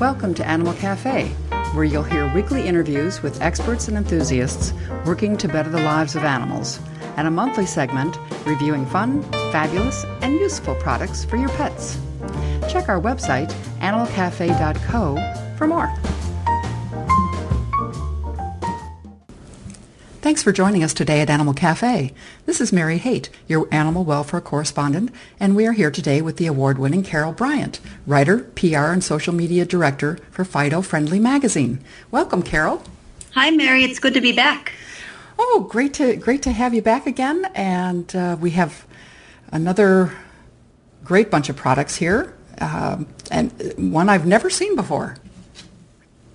Welcome to Animal Cafe, where you'll hear weekly interviews with experts and enthusiasts working to better the lives of animals, and a monthly segment reviewing fun, fabulous, and useful products for your pets. Check our website, animalcafe.co, for more. Thanks for joining us today at Animal Cafe. This is Mary Haight, your animal welfare correspondent, and we are here today with the award-winning Carol Bryant, writer, PR, and social media director for Fido Friendly Magazine. Welcome, Carol. Hi, Mary. It's good to be back. Oh, great to great to have you back again, and uh, we have another great bunch of products here, um, and one I've never seen before.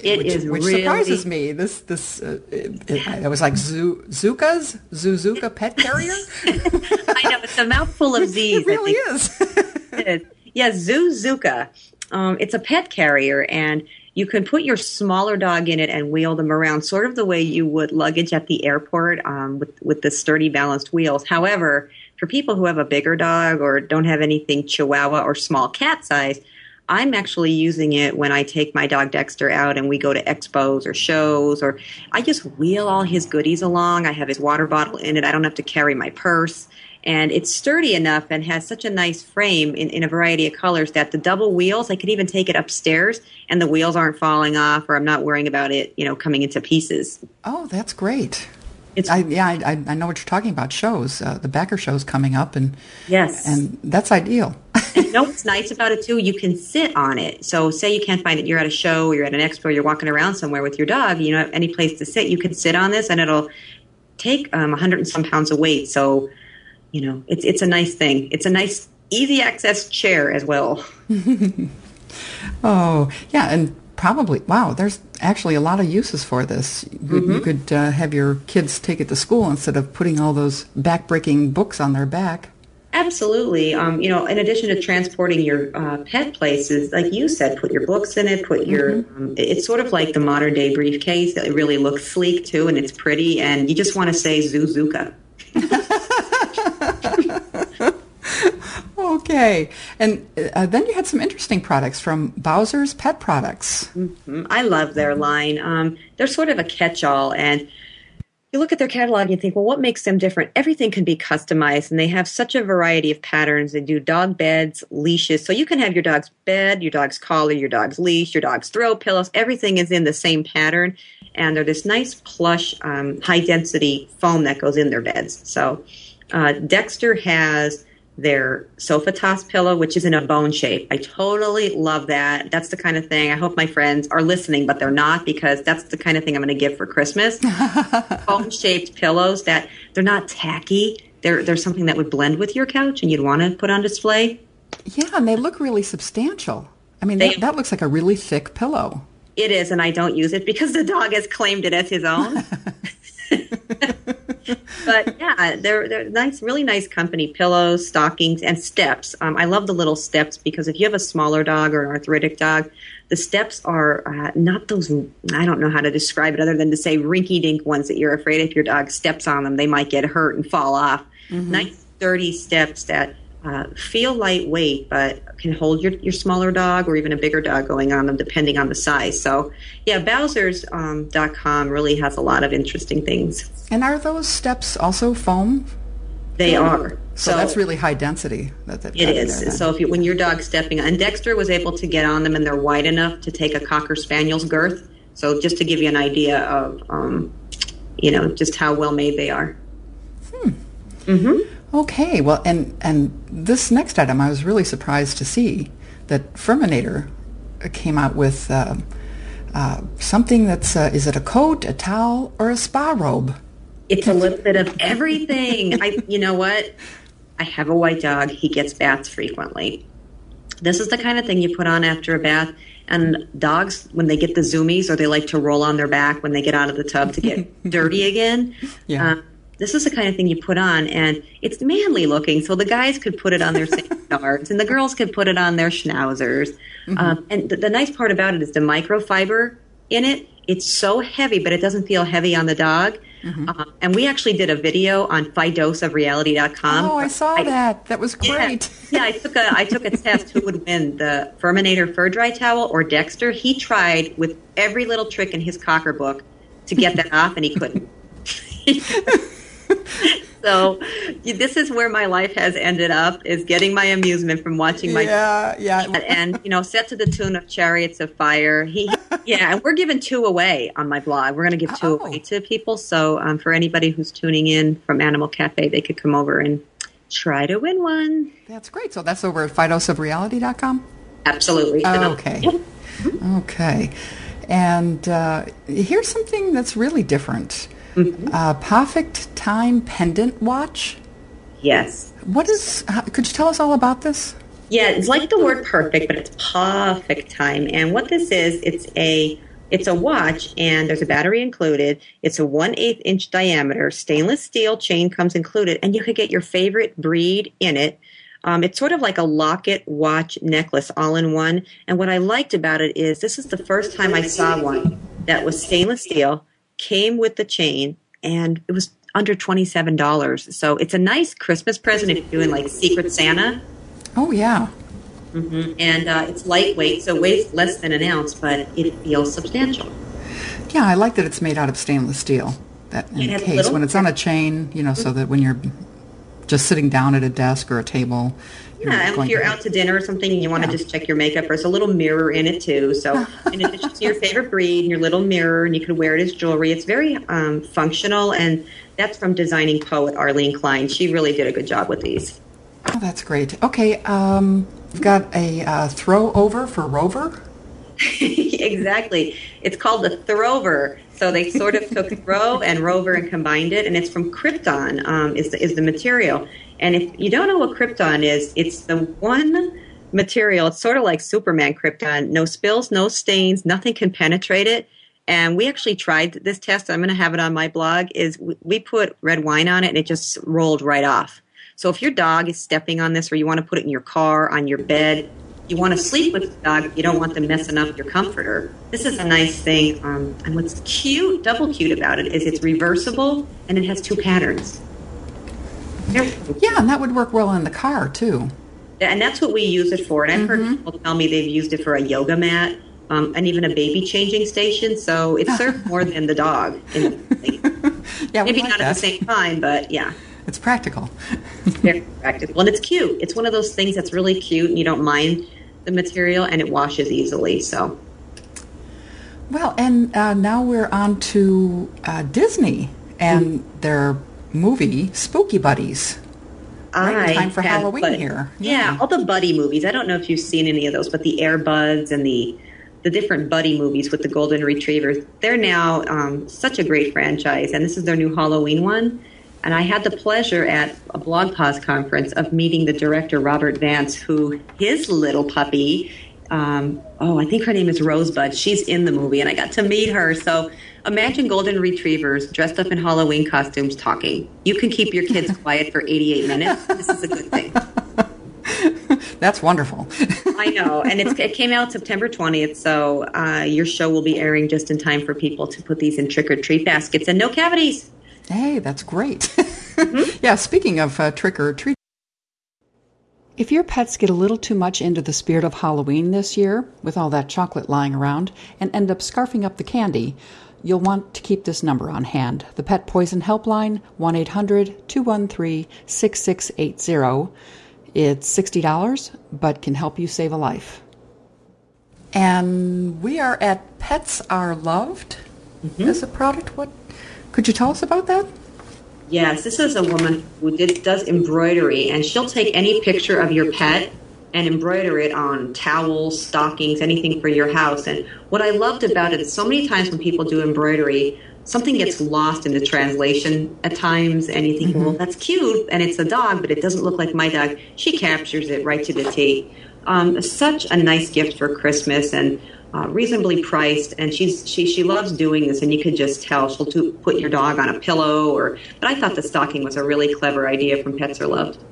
It which, is which really, surprises me. This this uh, it, it, was like Zu, Zuka's Zuzuka pet carrier. I know it's a mouthful of Z's. It really is. it is. Yeah, Zuzuka. Um, it's a pet carrier, and you can put your smaller dog in it and wheel them around, sort of the way you would luggage at the airport um, with with the sturdy, balanced wheels. However, for people who have a bigger dog or don't have anything Chihuahua or small cat size, I'm actually using it when I take my dog Dexter out and we go to expos or shows, or I just wheel all his goodies along. I have his water bottle in it. I don't have to carry my purse. And it's sturdy enough and has such a nice frame in, in a variety of colors that the double wheels, I could even take it upstairs and the wheels aren't falling off or I'm not worrying about it, you know, coming into pieces. Oh, that's great. It's I, yeah, I, I know what you're talking about. Shows uh, the Backer show's coming up, and yes, and that's ideal. And you know what's nice about it too? You can sit on it. So, say you can't find it, you're at a show, you're at an expo, you're walking around somewhere with your dog. You know, any place to sit, you can sit on this, and it'll take um, 100 and some pounds of weight. So, you know, it's it's a nice thing. It's a nice, easy access chair as well. oh yeah, and probably wow there's actually a lot of uses for this you, mm-hmm. you could uh, have your kids take it to school instead of putting all those back-breaking books on their back absolutely um, you know in addition to transporting your uh, pet places like you said put your books in it put your mm-hmm. um, it's sort of like the modern day briefcase it really looks sleek too and it's pretty and you just want to say zuzuka Okay. And uh, then you had some interesting products from Bowser's Pet Products. Mm-hmm. I love their line. Um, they're sort of a catch all. And you look at their catalog and think, well, what makes them different? Everything can be customized, and they have such a variety of patterns. They do dog beds, leashes. So you can have your dog's bed, your dog's collar, your dog's leash, your dog's throw pillows. Everything is in the same pattern. And they're this nice, plush, um, high density foam that goes in their beds. So uh, Dexter has their sofa toss pillow, which is in a bone shape. I totally love that. That's the kind of thing I hope my friends are listening, but they're not because that's the kind of thing I'm going to give for Christmas. bone shaped pillows that they're not tacky. They're, they're something that would blend with your couch and you'd want to put on display. Yeah, and they look really substantial. I mean, they, that, that looks like a really thick pillow. It is, and I don't use it because the dog has claimed it as his own. but yeah, they're they're nice, really nice company. Pillows, stockings, and steps. Um, I love the little steps because if you have a smaller dog or an arthritic dog, the steps are uh, not those. I don't know how to describe it other than to say rinky-dink ones that you're afraid if your dog steps on them, they might get hurt and fall off. Mm-hmm. Nice, sturdy steps that uh, feel lightweight, but can hold your, your smaller dog or even a bigger dog going on them, depending on the size. So, yeah, Bowser's.com um, really has a lot of interesting things. And are those steps also foam? They are. So, so that's really high density. That it is. There, so if you, when your dog's stepping on, and Dexter was able to get on them, and they're wide enough to take a cocker spaniel's girth. So just to give you an idea of, um, you know, just how well made they are. Hmm. Mm-hmm. Okay, well, and and this next item, I was really surprised to see that Furminator came out with uh, uh, something that's uh, is it a coat, a towel, or a spa robe? It's a little bit of everything. I, you know what? I have a white dog. He gets baths frequently. This is the kind of thing you put on after a bath. And dogs, when they get the zoomies or they like to roll on their back when they get out of the tub to get dirty again, yeah. Um, this is the kind of thing you put on and it's manly looking so the guys could put it on their St. and the girls could put it on their schnauzers mm-hmm. um, and the, the, nice part about it is the microfiber in it. It's so heavy, but it doesn't feel heavy on the dog. Mm-hmm. Um, and we actually did a video on FiDoseOfReality.com. Oh, I saw I, that. That was great. Yeah, yeah, I took a I took a test who would win the Furminator fur dry towel or Dexter. He tried with every little trick in his cocker book to get that off, and he couldn't. so this is where my life has ended up is getting my amusement from watching my yeah yeah. and you know set to the tune of chariots of fire. He yeah and we're giving two away on my blog. We're going to give two oh. away to people. So um, for anybody who's tuning in from animal cafe they could come over and try to win one. That's great. So that's over at fidoseofreality.com absolutely. Okay. Okay. And uh, here's something that's really different Mm-hmm. Uh, perfect time pendant watch. Yes. What is? could you tell us all about this? Yeah, it's like the word perfect, but it's perfect time. And what this is, it's a it's a watch, and there's a battery included. It's a one eighth inch diameter, stainless steel chain comes included, and you can get your favorite breed in it. Um, it's sort of like a locket, watch, necklace, all in one. And what I liked about it is this is the first time I saw one that was stainless steel came with the chain, and it was under $27. So it's a nice Christmas present if you're doing like Secret Santa. Oh, yeah. Mm-hmm. And uh, it's lightweight, so weighs less than an ounce, but it feels substantial. Yeah, I like that it's made out of stainless steel. That in case when it's on a chain, you know, so that when you're just sitting down at a desk or a table, yeah, and if you're out to dinner or something and you want yeah. to just check your makeup, there's a little mirror in it too. So, in addition to your favorite breed and your little mirror, and you can wear it as jewelry, it's very um, functional. And that's from designing poet Arlene Klein. She really did a good job with these. Oh, that's great. Okay, um, we've got a uh, throw over for Rover. exactly. It's called the Throver. So they sort of took Throw and Rover and combined it, and it's from Crypton. Um, is the, is the material, and if you don't know what Crypton is, it's the one material, it's sort of like Superman krypton. No spills, no stains, nothing can penetrate it. And we actually tried this test. I'm going to have it on my blog. Is we put red wine on it and it just rolled right off. So if your dog is stepping on this, or you want to put it in your car, on your bed, you want to sleep with the dog, you don't want them messing up your comforter. This is a nice thing. Um, and what's cute, double cute about it, is it's reversible and it has two patterns. Yeah, and that would work well in the car too. And that's what we use it for. And I've mm-hmm. heard people tell me they've used it for a yoga mat um, and even a baby changing station. So it serves more than the dog. yeah, maybe like not that. at the same time, but yeah. It's practical. Very practical, and it's cute. It's one of those things that's really cute, and you don't mind the material, and it washes easily. So. Well, and uh, now we're on to uh, Disney and mm-hmm. their movie, Spooky Buddies. Right, time for Halloween here. Yeah. yeah. all the buddy movies. I don't know if you've seen any of those, but the Air Buds and the the different buddy movies with the golden retrievers. They're now um, such a great franchise, and this is their new Halloween one. And I had the pleasure at a BlogPaws conference of meeting the director Robert Vince, who his little puppy um, oh, I think her name is Rosebud. She's in the movie, and I got to meet her. So imagine golden retrievers dressed up in Halloween costumes talking. You can keep your kids quiet for 88 minutes. This is a good thing. That's wonderful. I know, and it came out September 20th, so uh, your show will be airing just in time for people to put these in trick or treat baskets and no cavities. Hey, that's great. Mm-hmm. yeah, speaking of uh, trick or treat. If your pets get a little too much into the spirit of Halloween this year, with all that chocolate lying around, and end up scarfing up the candy, you'll want to keep this number on hand the Pet Poison Helpline, 1 800 213 6680. It's $60, but can help you save a life. And we are at Pets Are Loved mm-hmm. as a product. What could you tell us about that? Yes, this is a woman who did, does embroidery, and she'll take any picture of your pet and embroider it on towels, stockings, anything for your house. And what I loved about it is so many times when people do embroidery, something gets lost in the translation at times, and you think, mm-hmm. well, that's cute, and it's a dog, but it doesn't look like my dog. She captures it right to the T. Um, such a nice gift for Christmas, and uh, reasonably priced, and she's she she loves doing this, and you could just tell she'll do, put your dog on a pillow. Or, but I thought the stocking was a really clever idea from Pets Are Loved.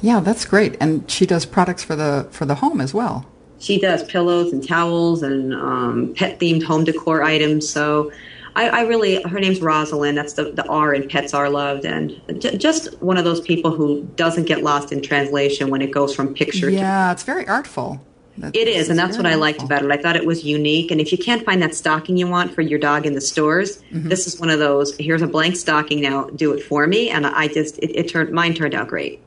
Yeah, that's great, and she does products for the for the home as well. she does pillows and towels and um, pet themed home decor items. So I, I, really, her name's Rosalind. That's the, the R in Pets Are Loved. And j- just one of those people who doesn't get lost in translation when it goes from picture yeah, to. Yeah, it's very artful. That, it is, and that's what I liked about it. I thought it was unique. And if you can't find that stocking you want for your dog in the stores, mm-hmm. this is one of those. Here's a blank stocking. Now do it for me. And I just it, it turned mine turned out great.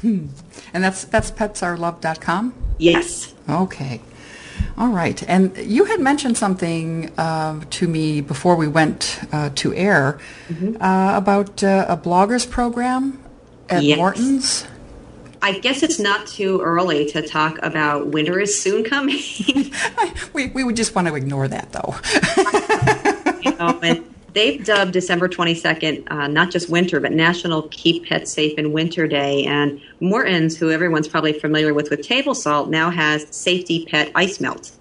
Hmm. And that's that's petsareloved.com? Yes. Okay. All right. And you had mentioned something uh, to me before we went uh, to air mm-hmm. uh, about uh, a bloggers program at yes. Morton's. I guess it's not too early to talk about winter is soon coming. we, we would just want to ignore that, though. you know, and they've dubbed December 22nd uh, not just winter, but National Keep Pets Safe in Winter Day. And Morton's, who everyone's probably familiar with with table salt, now has Safe-T-Pet Ice Melt.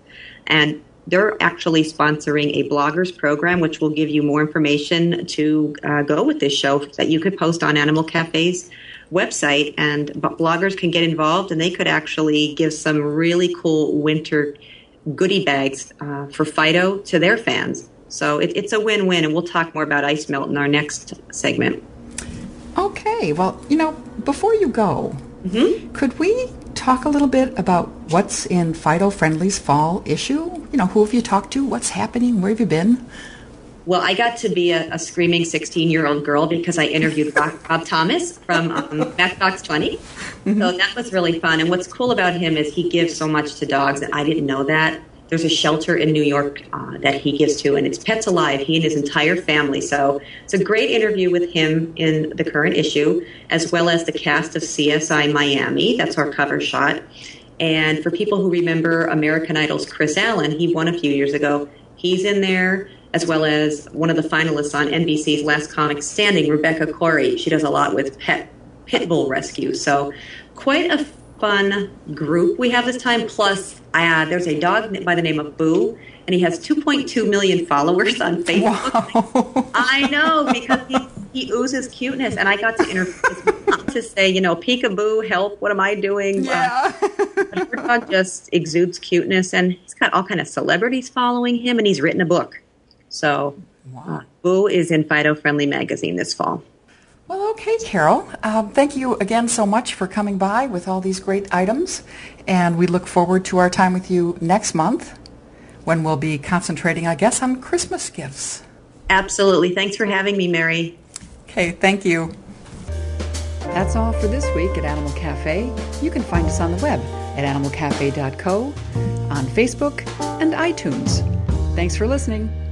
And they're actually sponsoring a bloggers program, which will give you more information to uh, go with this show that you could post on Animal Cafe's website. And bloggers can get involved, and they could actually give some really cool winter goodie bags uh, for Fido to their fans. So it, it's a win-win, and we'll talk more about ice melt in our next segment. Okay. Well, you know, before you go, mm-hmm. could we talk a little bit about what's in Fido Friendly's fall issue? You know, who have you talked to? What's happening? Where have you been? Well, I got to be a, a screaming 16 year old girl because I interviewed Rob Thomas from um, Matchbox 20. Mm-hmm. So that was really fun. And what's cool about him is he gives so much to dogs, and I didn't know that there's a shelter in New York uh, that he gives to, and it's Pets Alive. He and his entire family. So it's a great interview with him in the current issue, as well as the cast of CSI Miami. That's our cover shot. And for people who remember American Idol's Kris Allen, he won a few years ago. He's in there, as well as one of the finalists on NBC's Last Comic Standing, Rebecca Corry. She does a lot with pet pit bull rescue. So quite a fun group we have this time. Plus, uh, there's a dog by the name of Boo, and he has 2.2 million followers on Facebook. Wow. I know because he, he oozes cuteness, and I got to interview to say, you know, peekaboo, help, what am I doing? Yeah. Uh, dog just exudes cuteness, and he's got all kind of celebrities following him, and he's written a book. So, wow. Boo is in Fido Friendly magazine this fall. Well, okay, Carol. Um, thank you again so much for coming by with all these great items. And we look forward to our time with you next month when we'll be concentrating, I guess, on Christmas gifts. Absolutely. Thanks for having me, Mary. Okay, thank you. That's all for this week at Animal Cafe. You can find us on the web at animalcafe.co, on Facebook, and iTunes. Thanks for listening.